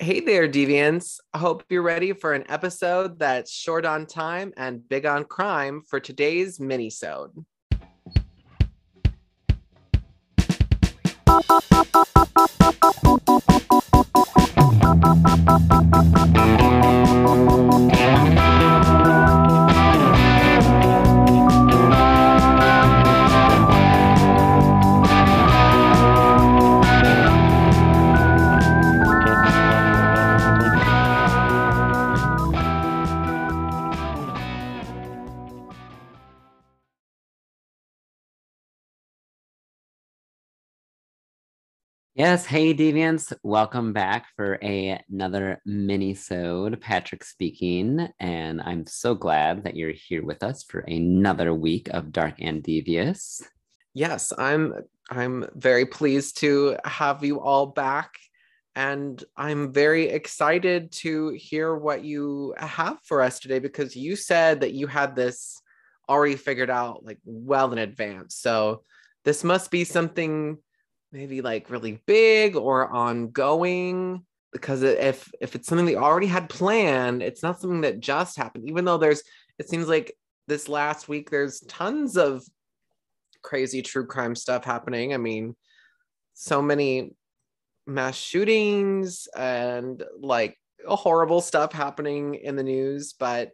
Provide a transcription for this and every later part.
Hey there, Deviants. I hope you're ready for an episode that's short on time and big on crime for today's mini-sode. Yes, hey Deviants, welcome back for a, another mini-sode. Patrick speaking, and I'm so glad that you're here with us for another week of Dark and Devious. Yes, I'm I'm very pleased to have you all back and I'm very excited to hear what you have for us today because you said that you had this already figured out like well in advance. So this must be something maybe like really big or ongoing because if if it's something they already had planned it's not something that just happened. Even though there's it seems like this last week there's tons of crazy true crime stuff happening. I mean so many mass shootings and like horrible stuff happening in the news but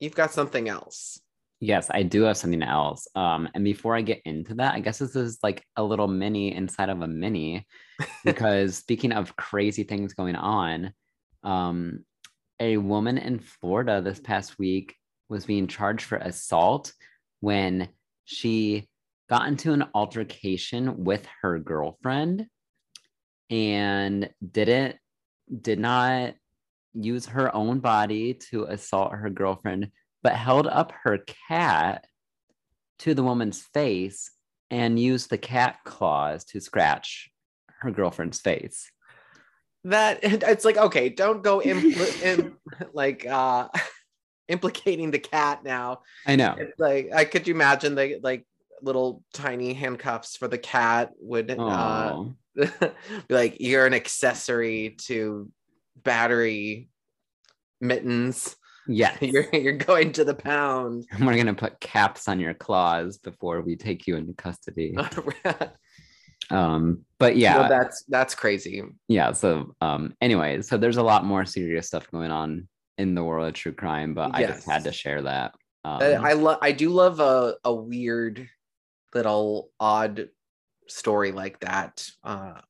you've got something else Yes, I do have something else. Um, and before I get into that, I guess this is like a little mini inside of a mini, because speaking of crazy things going on, um, a woman in Florida this past week was being charged for assault when she got into an altercation with her girlfriend and didn't did not use her own body to assault her girlfriend but held up her cat to the woman's face and used the cat claws to scratch her girlfriend's face. That it's like okay, don't go impl- like uh implicating the cat now. I know. It's like I could you imagine the like little tiny handcuffs for the cat would uh, be like you're an accessory to battery mittens Yes. You're you're going to the pound. We're gonna put caps on your claws before we take you into custody. um, but yeah. Well, that's that's crazy. Yeah. So um anyway, so there's a lot more serious stuff going on in the world of true crime, but yes. I just had to share that. Um, I love I do love a, a weird little odd story like that. Uh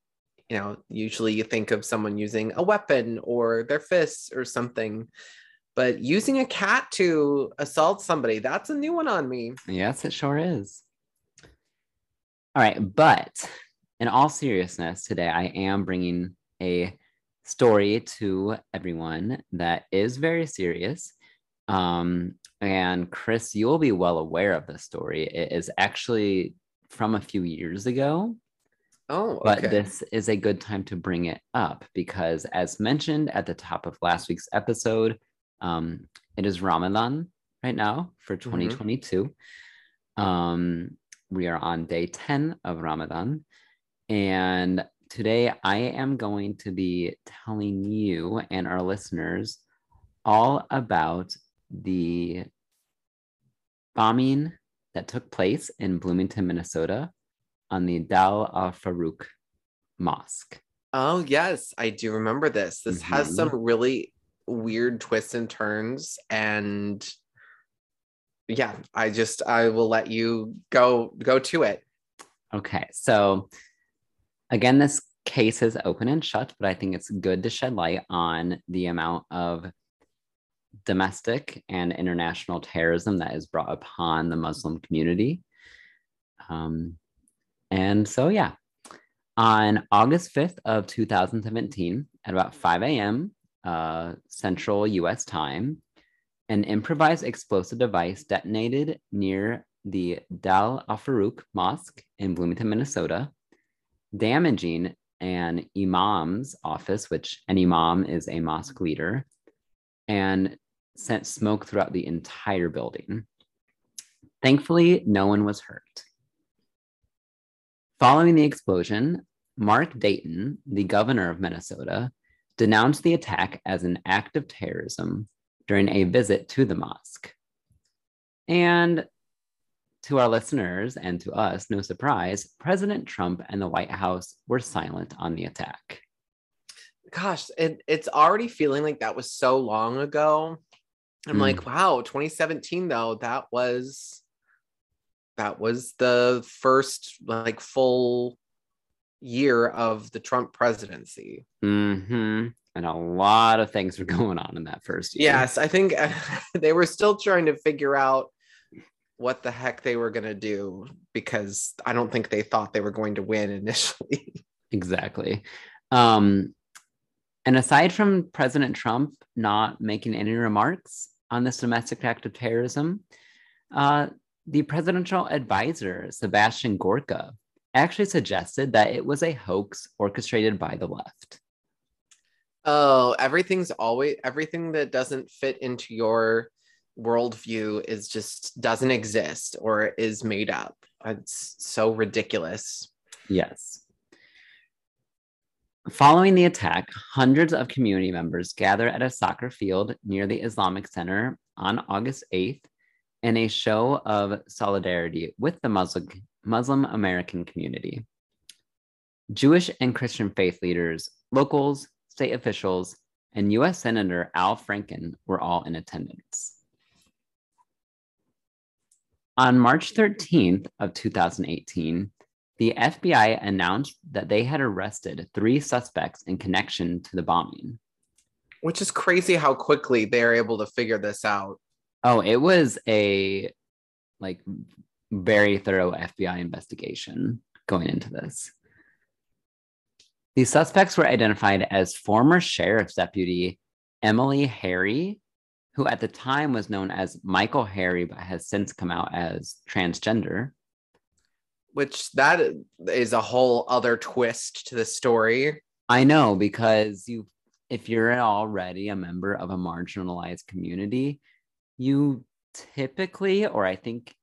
you know, usually you think of someone using a weapon or their fists or something but using a cat to assault somebody, that's a new one on me. Yes, it sure is. All right, but in all seriousness, today I am bringing a story to everyone that is very serious. Um, and Chris, you'll be well aware of this story. It is actually from a few years ago. Oh, okay. but this is a good time to bring it up because, as mentioned at the top of last week's episode, um, it is Ramadan right now for 2022. Mm-hmm. Um, we are on day 10 of Ramadan. And today I am going to be telling you and our listeners all about the bombing that took place in Bloomington, Minnesota on the Dar al Farouk Mosque. Oh, yes, I do remember this. This mm-hmm. has some really weird twists and turns and yeah i just i will let you go go to it. Okay so again this case is open and shut but i think it's good to shed light on the amount of domestic and international terrorism that is brought upon the muslim community. Um, and so yeah. On august 5th of 2017 at about 5 a.m uh, Central US time, an improvised explosive device detonated near the Dar al Farouk Mosque in Bloomington, Minnesota, damaging an imam's office, which an imam is a mosque leader, and sent smoke throughout the entire building. Thankfully, no one was hurt. Following the explosion, Mark Dayton, the governor of Minnesota, denounced the attack as an act of terrorism during a visit to the mosque. And to our listeners and to us, no surprise, President Trump and the White House were silent on the attack. Gosh, it, it's already feeling like that was so long ago. I'm mm. like, wow, 2017 though, that was that was the first like full year of the Trump presidency. Mm-hmm. And a lot of things were going on in that first year. Yes, I think they were still trying to figure out what the heck they were going to do because I don't think they thought they were going to win initially. exactly. Um, and aside from President Trump not making any remarks on this domestic act of terrorism, uh, the presidential advisor, Sebastian Gorka, actually suggested that it was a hoax orchestrated by the left. Oh, everything's always everything that doesn't fit into your worldview is just doesn't exist or is made up. It's so ridiculous. Yes. Following the attack, hundreds of community members gathered at a soccer field near the Islamic Center on August 8th in a show of solidarity with the Muslim, Muslim American community. Jewish and Christian faith leaders, locals, state officials, and US Senator Al Franken were all in attendance. On March 13th of 2018, the FBI announced that they had arrested three suspects in connection to the bombing. Which is crazy how quickly they're able to figure this out. Oh, it was a like very thorough FBI investigation going into this. These suspects were identified as former sheriff's deputy Emily Hari who at the time was known as Michael Hari, but has since come out as transgender. Which that is a whole other twist to the story. I know because you, if you're already a member of a marginalized community, you typically, or I think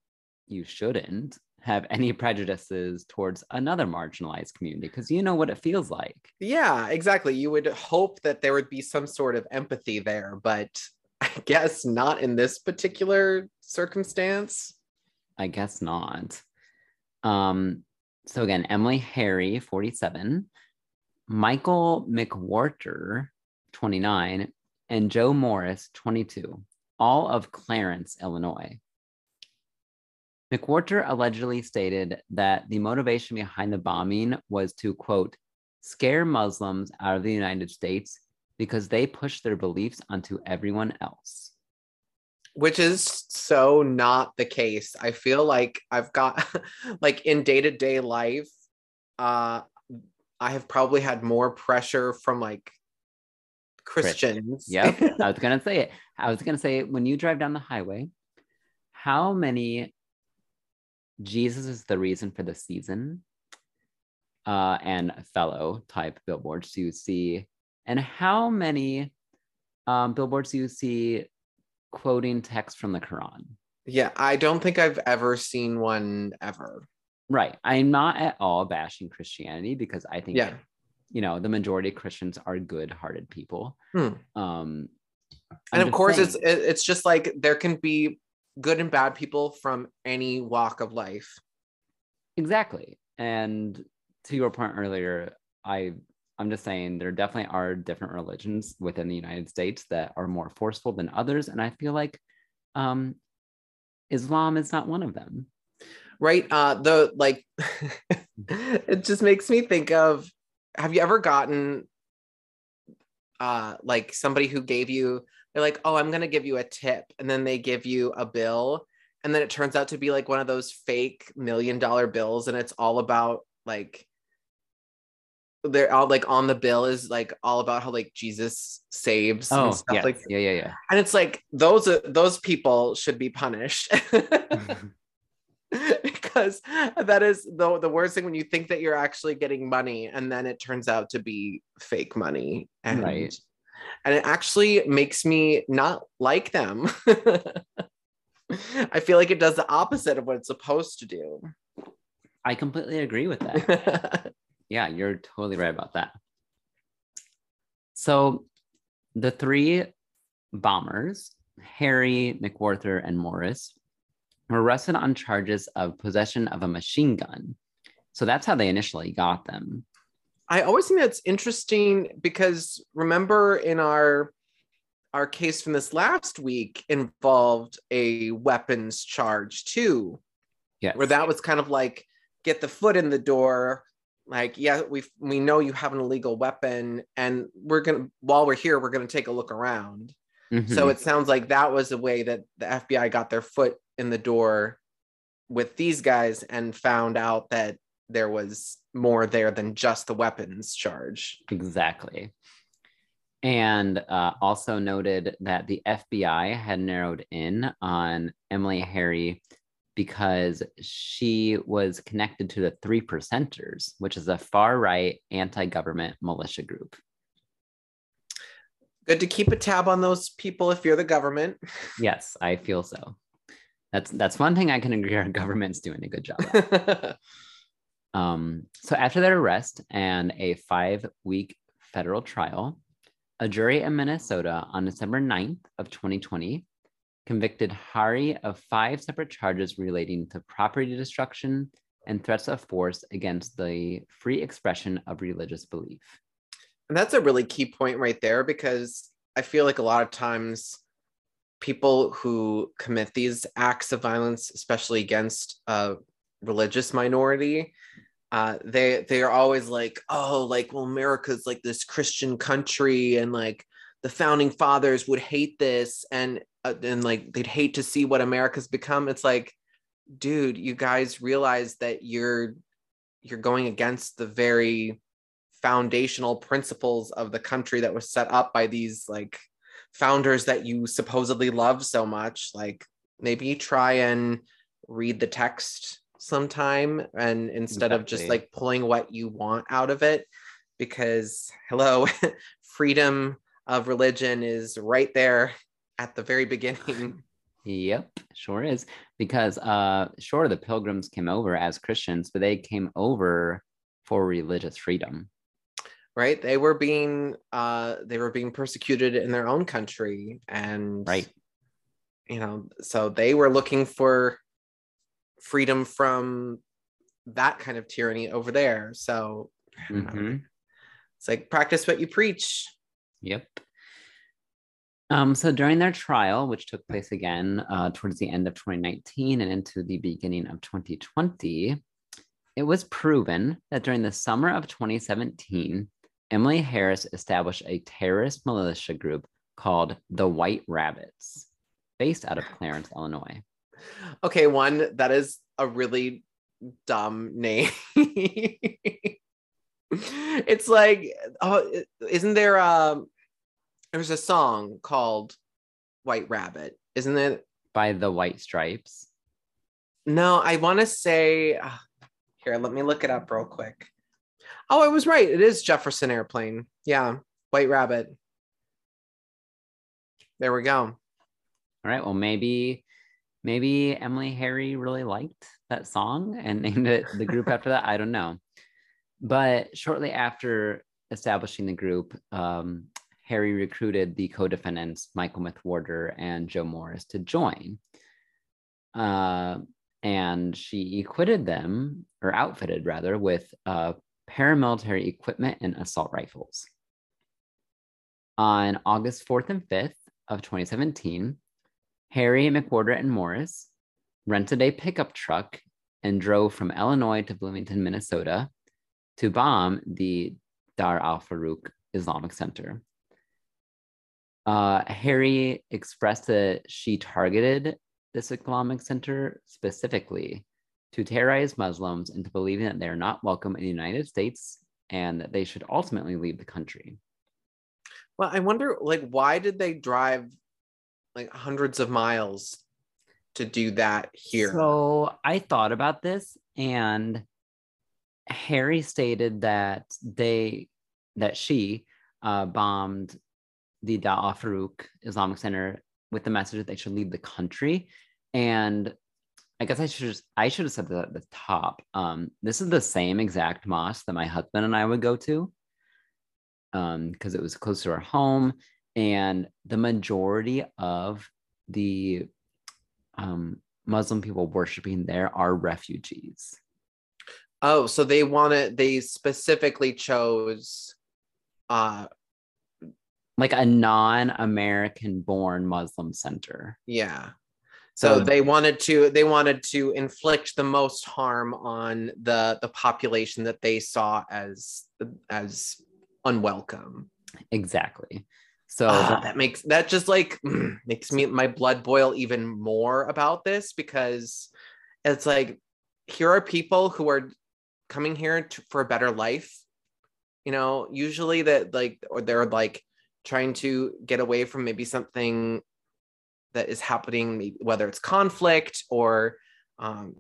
you shouldn't, have any prejudices towards another marginalized community because you know what it feels like. Yeah, exactly. You would hope that there would be some sort of empathy there, but I guess not in this particular circumstance. I guess not. Um, so again, Emily Hari, 47, Michael McWhorter, 29, and Joe Morris, 22, all of Clarence, Illinois. McWhorter allegedly stated that the motivation behind the bombing was to, quote, scare Muslims out of the United States because they push their beliefs onto everyone else. Which is so not the case. I feel like I've got like in day-to-day life, uh I have probably had more pressure from like Christians. Yep. I was gonna say it. I was gonna say when you drive down the highway, how many Jesus is the reason for the season uh, and fellow type billboards you see and how many um, billboards you see quoting text from the Quran? Yeah, I don't think I've ever seen one ever. Right. I'm not at all bashing Christianity because I think, yeah. you know, the majority of Christians are good hearted people. Hmm. Um, and of course, saying, it's it's just like there can be good and bad people from any walk of life. Exactly. And to your point earlier, I I'm just saying there definitely are different religions within the United States that are more forceful than others. And I feel like um, Islam is not one of them. Right. Uh, the like, it just makes me think of have you ever gotten uh, like somebody who gave you, they're like, oh, I'm going to give you a tip. And then they give you a bill. And then it turns out to be like one of those fake million dollar bills. And it's all about like, they're all like on the bill is like all about how like Jesus saves oh, and stuff yes. like yeah yeah yeah and it's like those uh, those people should be punished because that is the the worst thing when you think that you're actually getting money and then it turns out to be fake money and right. And it actually makes me not like them I feel like it does the opposite of what it's supposed to do I completely agree with that yeah, you're totally right about that. So the three bombers, Hari, McWhorter, and Morris, were arrested on charges of possession of a machine gun. So that's how they initially got them. I always think that's interesting because remember in our our case from this last week involved a weapons charge too. Yes. Where that was kind of like get the foot in the door like yeah we we know you have an illegal weapon and we're going to while we're here we're going to take a look around. Mhm. So it sounds like that was a way that the FBI got their foot in the door with these guys and found out that there was more there than just the weapons charge. Exactly. And uh, also noted that the FBI had narrowed in on Emily Hari because she was connected to the Three Percenters, which is a far right anti government militia group. Good to keep a tab on those people if you're the government. Yes, I feel so. That's that's one thing I can agree our government's doing a good job. Um, so after their arrest and a five week federal trial, a jury in Minnesota on December 9th of 2020 convicted Hari of five separate charges relating to property destruction and threats of force against the free expression of religious belief. And that's a really key point right there because I feel like a lot of times people who commit these acts of violence, especially against a religious minority, uh, they they are always like, oh, like well, America's like this Christian country, and like the founding fathers would hate this, and uh, and like they'd hate to see what America's become. It's like, dude, you guys realize that you're you're going against the very foundational principles of the country that was set up by these like founders that you supposedly love so much like maybe try and read the text sometime and instead of just like pulling what you want out of it because hello freedom of religion is right there at the very beginning Yep, sure is. Because uh sure the pilgrims came over as Christians, but they came over for religious freedom. right they were being uh they were being persecuted in their own country and Right. you know so they were looking for freedom from that kind of tyranny over there so know, Mhm. it's like practice what you preach Yep. Um, so during their trial, which took place again uh, towards the end of 2019 and into the beginning of 2020, it was proven that during the summer of 2017, Emily Harris established a terrorist militia group called the White Rabbits, based out of Clarence, Illinois. Okay one that is a really dumb name it's like oh isn't there a, there's a song called white rabbit isn't it By the White Stripes. No, I want to say ah, here, let me look it up real quick. Oh, I was right. It is Jefferson Airplane. Yeah, White Rabbit. There we go. All right. Well, maybe, maybe Emily Hari really liked that song and named it the group after that. I don't know. But shortly after establishing the group, um, Hari recruited the co-defendants Michael McWhorter and Joe Morris to join. Uh, and she equipped them, or outfitted rather, with uh, paramilitary equipment and assault rifles. On August 4th and 5th of 2017, Hari, McWhorter, and Morris rented a pickup truck and drove from Illinois to Bloomington, Minnesota to bomb the Dar al Farouk Islamic Center. Uh, Hari expressed that she targeted this Islamic Center specifically to terrorize Muslims into believing that they are not welcome in the United States and that they should ultimately leave the country. Well, I wonder, like, why did they drive like hundreds of miles to do that here? So I thought about this, and Hari stated that they that she uh, bombed the Da'ah Farouk Islamic Center with the message that they should leave the country. And I guess I should just, I should have said that at the top. Um, this is the same exact mosque that my husband and I would go to. because it was close to our home. And the majority of the um, Muslim people worshiping there are refugees. Oh, so they wanted they specifically chose uh like a non-American born Muslim center. yeah. So they wanted to they wanted to inflict the most harm on the the population that they saw as as unwelcome. exactly. So Ah, that makes that just like makes me my blood boil even more about this because it's like here are people who are coming here to, for a better life. You know usually that like or they're like trying to get away from maybe something that is happening whether it's conflict or um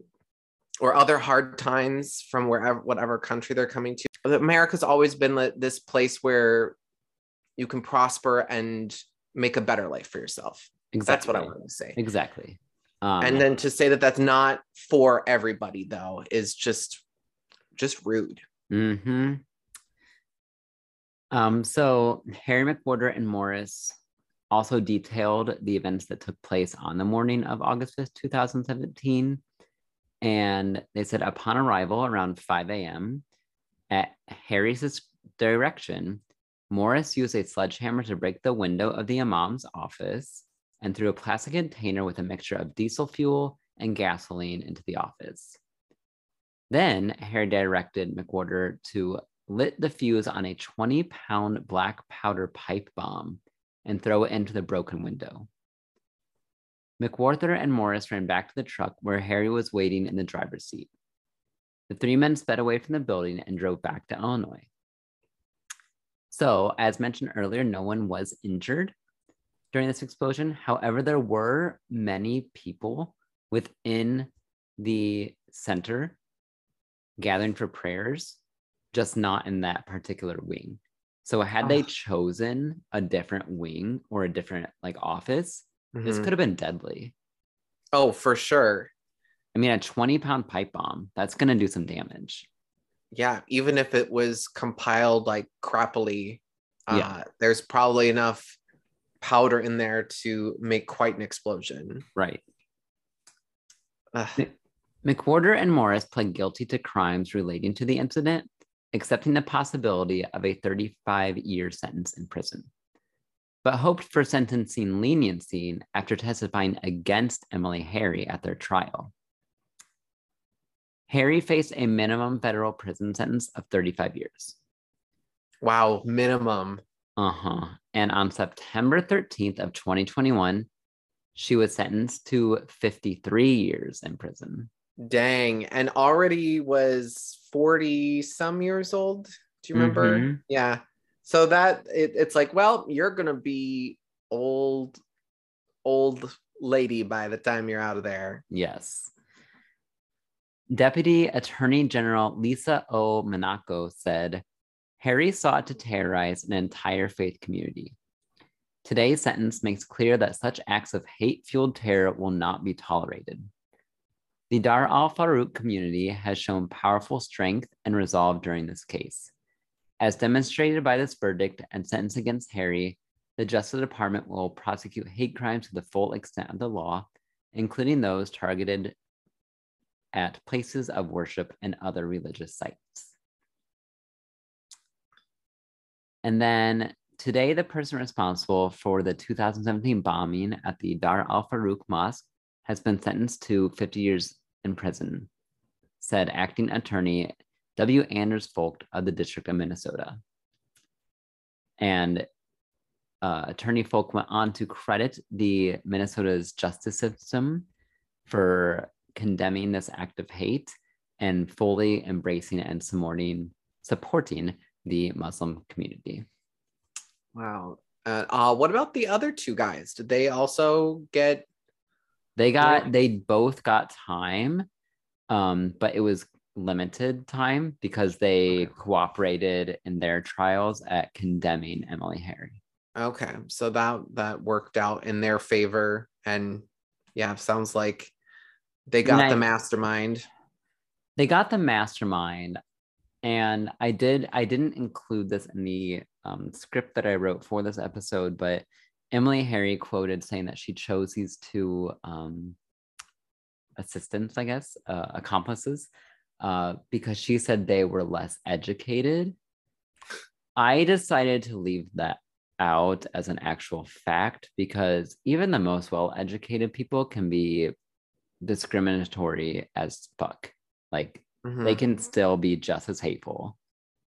or other hard times from wherever whatever country they're coming to. America's always been like this place where you can prosper and make a better life for yourself exactly. that's what i wanted to say Exactly. Um, and then to say that that's not for everybody though is just just rude hmm Um, so Hari McWhorter and Morris also detailed the events that took place on the morning of August 5th, 2017. And they said upon arrival around 5 a.m. at Hari's direction, Morris used a sledgehammer to break the window of the imam's office and threw a plastic container with a mixture of diesel fuel and gasoline into the office. Then Hari directed McWhorter to lit the fuse on a 20 pound black powder pipe bomb and throw it into the broken window. McWhorter and Morris ran back to the truck where Hari was waiting in the driver's seat. The three men sped away from the building and drove back to Illinois. So, as mentioned earlier, no one was injured during this explosion. However, there were many people within the center gathering for prayers, just not in that particular wing. So had they Ah. chosen a different wing or a different like office, this Mhm. could have been deadly. oh for sure I mean, a 20 pound pipe bomb, that's going to do some damage. Yeah even if it was compiled like crappily uh, Yeah. there's probably enough powder in there to make quite an explosion Right. Ugh. McWhorter and Morris pled guilty to crimes relating to the incident, accepting the possibility of a 35 year sentence in prison, but hoped for sentencing leniency after testifying against Emily Hari at their trial. Hari faced a minimum federal prison sentence of 35 years. wow minimum Uh huh. And on September 13th of 2021, she was sentenced to 53 years in prison. dang and already was 40 some years old do you remember Mhm. yeah so that it, it's like well you're gonna be old old lady by the time you're out of there Yes. Deputy Attorney General Lisa O. Monaco said Hari sought to terrorize an entire faith community. Today's sentence makes clear that such acts of hate fueled terror will not be tolerated. The Dar al Farouk community has shown powerful strength and resolve during this case. As demonstrated by this verdict and sentence against Hari, the Justice Department will prosecute hate crimes to the full extent of the law, including those targeted at places of worship and other religious sites. And then today, the person responsible for the 2017 bombing at the Dar al Farouk Mosque has been sentenced to 50 years in prison, said acting attorney W. Anders Folk of the District of Minnesota. And uh, Attorney Folk went on to credit the Minnesota's justice system for condemning this act of hate and fully embracing and supporting supporting the Muslim community. wow. Uh, uh, what about the other two guys? Did they also get They got they both got time, um, but it was limited time because they cooperated in their trials at condemning Emily Hari. okay. So that that worked out in their favor. And yeah sounds like they got I- the mastermind They got the mastermind, and I did I didn't include this in the um, script that I wrote for this episode, but Emily Hari quoted saying that she chose these two um, assistants, I guess, uh, accomplices, uh, because she said they were less educated. I decided to leave that out as an actual fact because even the most well educated people can be discriminatory as fuck. Like Mhm. they can still be just as hateful.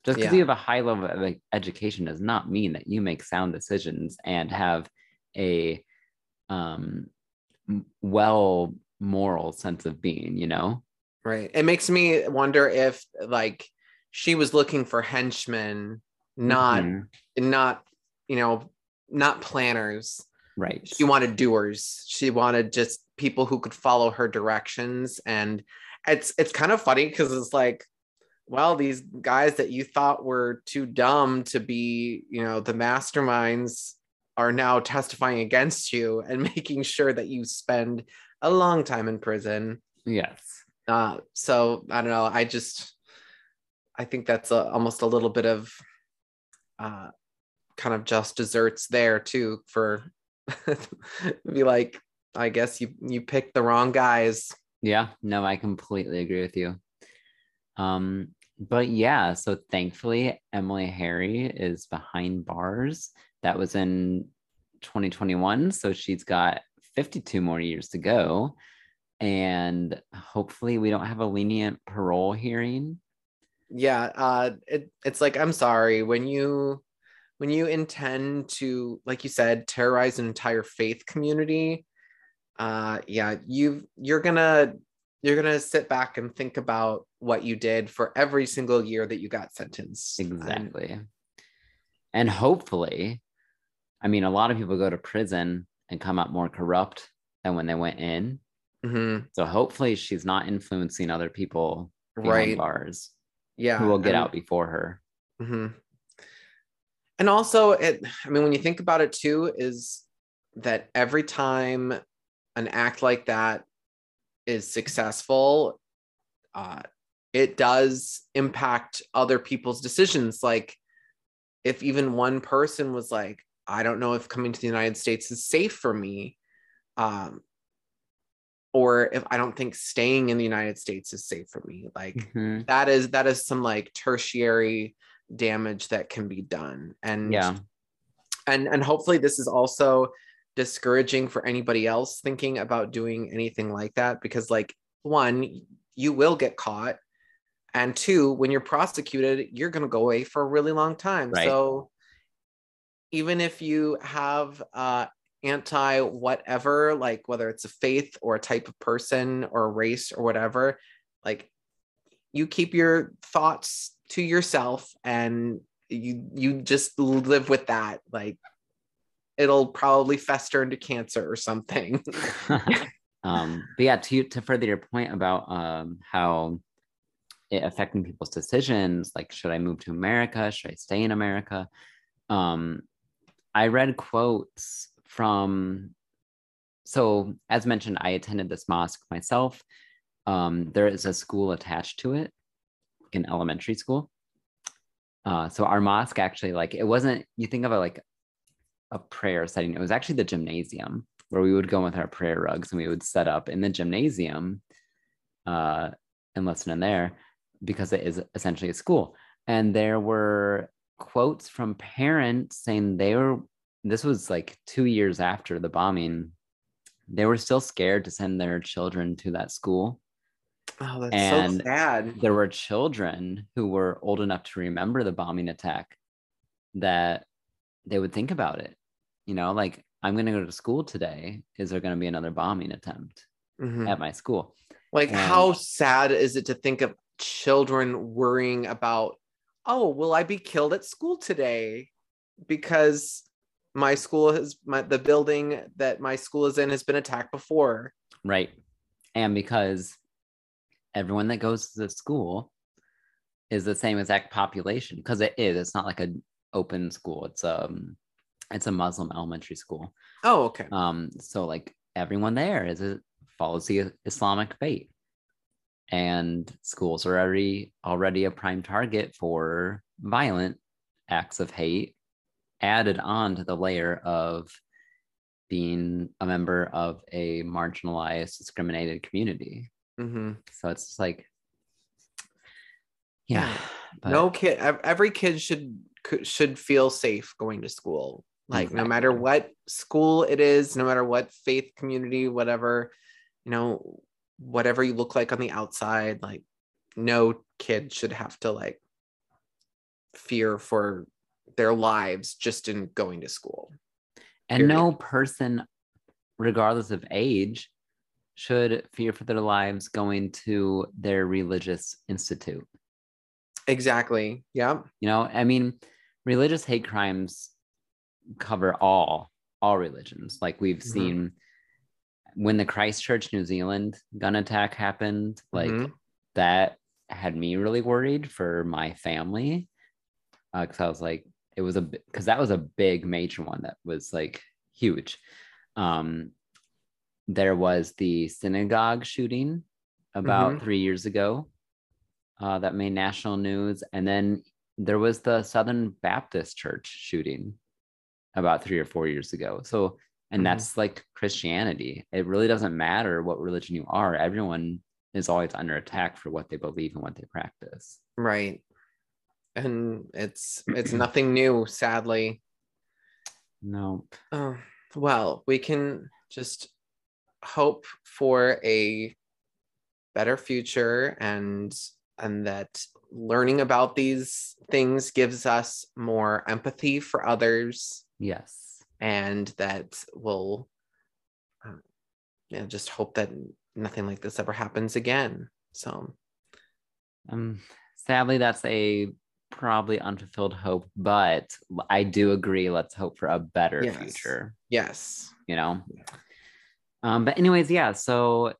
Just because Yeah. you have a high level of like, education does not mean that you make sound decisions and have a um, well moral sense of being, you know? Right. It makes me wonder if like she was looking for henchmen, not Mhm. not you know, not planners. Right. She wanted doers. She wanted just people who could follow her directions. And it's it's kind of funny because it's like, well, these guys that you thought were too dumb to be, you know, the masterminds are now testifying against you and making sure that you spend a long time in prison. yes. Uh, so I don't know. I just, I think that's a, almost a little bit of, uh, kind of just desserts there too. For be like, I guess you you picked the wrong guys. Yeah, no, I completely agree with you. Um, but yeah, so thankfully Emily Hari is behind bars. That was in 2021, so she's got 52 more years to go. And hopefully we don't have a lenient parole hearing. Yeah. Uh, it it's like I'm sorry when you when you intend to, like you said, terrorize an entire faith community. Uh, yeah, you you're gonna you're gonna sit back and think about what you did for every single year that you got sentenced. Exactly. And hopefully, I mean, a lot of people go to prison and come out more corrupt than when they went in. Mhm, So hopefully she's not influencing other people right. bars Yeah. who will get and- out before her. mhm. And also, it. I mean, when you think about it too, is that every time an act like that is successful, uh, it does impact other people's decisions. Like, if even one person was like, "I don't know if coming to the United States is safe for me," um, or if I don't think staying in the United States is safe for me, like Mhm. that is that is some like tertiary damage that can be done and Yeah. and and hopefully this is also discouraging for anybody else thinking about doing anything like that because like one you will get caught and two when you're prosecuted you're going to go away for a really long time Right. so even if you have uh anti whatever like whether it's a faith or a type of person or a race or whatever like you keep your thoughts to yourself and you you just live with that like it'll probably fester into cancer or something um, but yeah, to to further your point about um, how it affecting people's decisions, like should I move to America? Should I stay in America? Um, I read quotes from. So, as mentioned, I attended this mosque myself. Um, there is a school attached to it, an elementary school. Uh, so our mosque actually, like, it wasn't. You think of it like a prayer setting. It was actually the gymnasium where we would go with our prayer rugs and we would set up in the gymnasium uh, and listen in there because it is essentially a school. And there were quotes from parents saying they were, this was like two years after the bombing, they were still scared to send their children to that school. Oh that's And- so sad There were children who were old enough to remember the bombing attack that they would think about it. You know, like, I'm going to go to school today. Is there going to be another bombing attempt Mhm. at my school? like and- how sad is it to think of children worrying about oh will i be killed at school today because my school has my the building that my school is in has been attacked before Right. And because everyone that goes to the school is the same exact population, because it is, it's not like an open school. It's um it's a Muslim elementary school. oh okay Um, so like everyone there is it follows the Islamic faith. And schools are already already a prime target for violent acts of hate added on to the layer of being a member of a marginalized, discriminated community. Mhm. So it's just like, yeah, but no kid every kid should should feel safe going to school. Like no matter what school it is no matter what faith community whatever you know whatever you look like on the outside like no kid should have to like fear for their lives just in going to school. And no person, regardless of age, should fear for their lives going to their religious institute. exactly yeah You know, I mean, religious hate crimes cover all all religions. Like we've Mhm. seen when the Christchurch, New Zealand gun attack happened, like Mhm. that had me really worried for my family. Because I was like, it was a because that was a big major one that was like huge. Um, there was the synagogue shooting about Mhm. three years ago uh, that made national news. And then there was the Southern Baptist Church shooting about three or four years ago. So, and Mhm. that's like Christianity. It really doesn't matter what religion you are, everyone is always under attack for what they believe and what they practice. right and it's it's nothing new sadly No. Oh, well, we can just hope for a better future and and that learning about these things gives us more empathy for others Yes. and that will um, yeah, just hope that nothing like this ever happens again. So Um, sadly, that's a probably unfulfilled hope, but I do agree. Let's hope for a better Yes. future. yes. you know um but anyways yeah so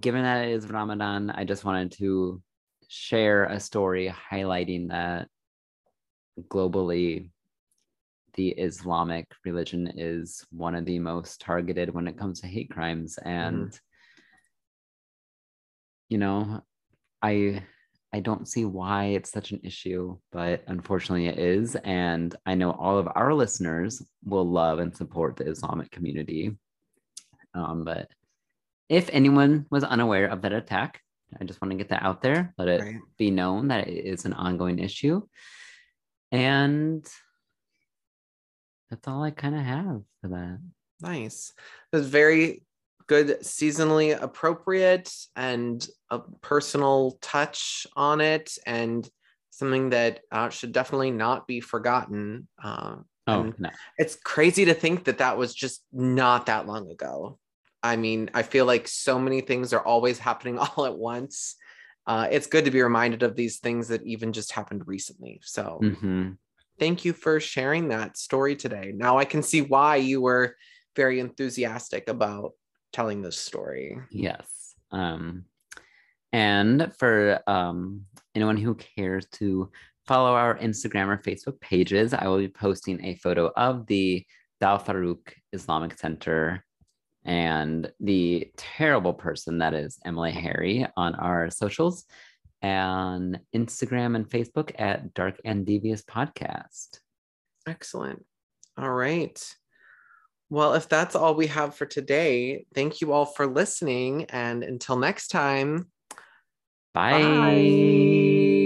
given that it is ramadan i just wanted to share a story highlighting that globally the islamic religion is one of the most targeted when it comes to hate crimes. And you know i i don't see why it's such an issue but unfortunately it is. And i know all of our listeners will love and support the islamic community um, but if anyone was unaware of that attack i just want to get that out there let it Right. be known that it is an ongoing issue and that's all i kind of have for that Nice. It was very good, seasonally appropriate, and a personal touch on it, and something that uh, should definitely not be forgotten. Uh, oh no it's crazy to think that that was just not that long ago. I mean, I feel like so many things are always happening all at once. Uh, it's good to be reminded of these things that even just happened recently. So, Mhm. thank you for sharing that story today. Now I can see why you were very enthusiastic about telling this story. Yes. Um, and for um, anyone who cares to follow our Instagram or Facebook pages, I will be posting a photo of the Dal Farouk Islamic Center and the terrible person that is Emily Hari on our socials and Instagram and Facebook at Dark and Devious Podcast. Excellent. All right. Well, if that's all we have for today, thank you all for listening. And until next time, Bye.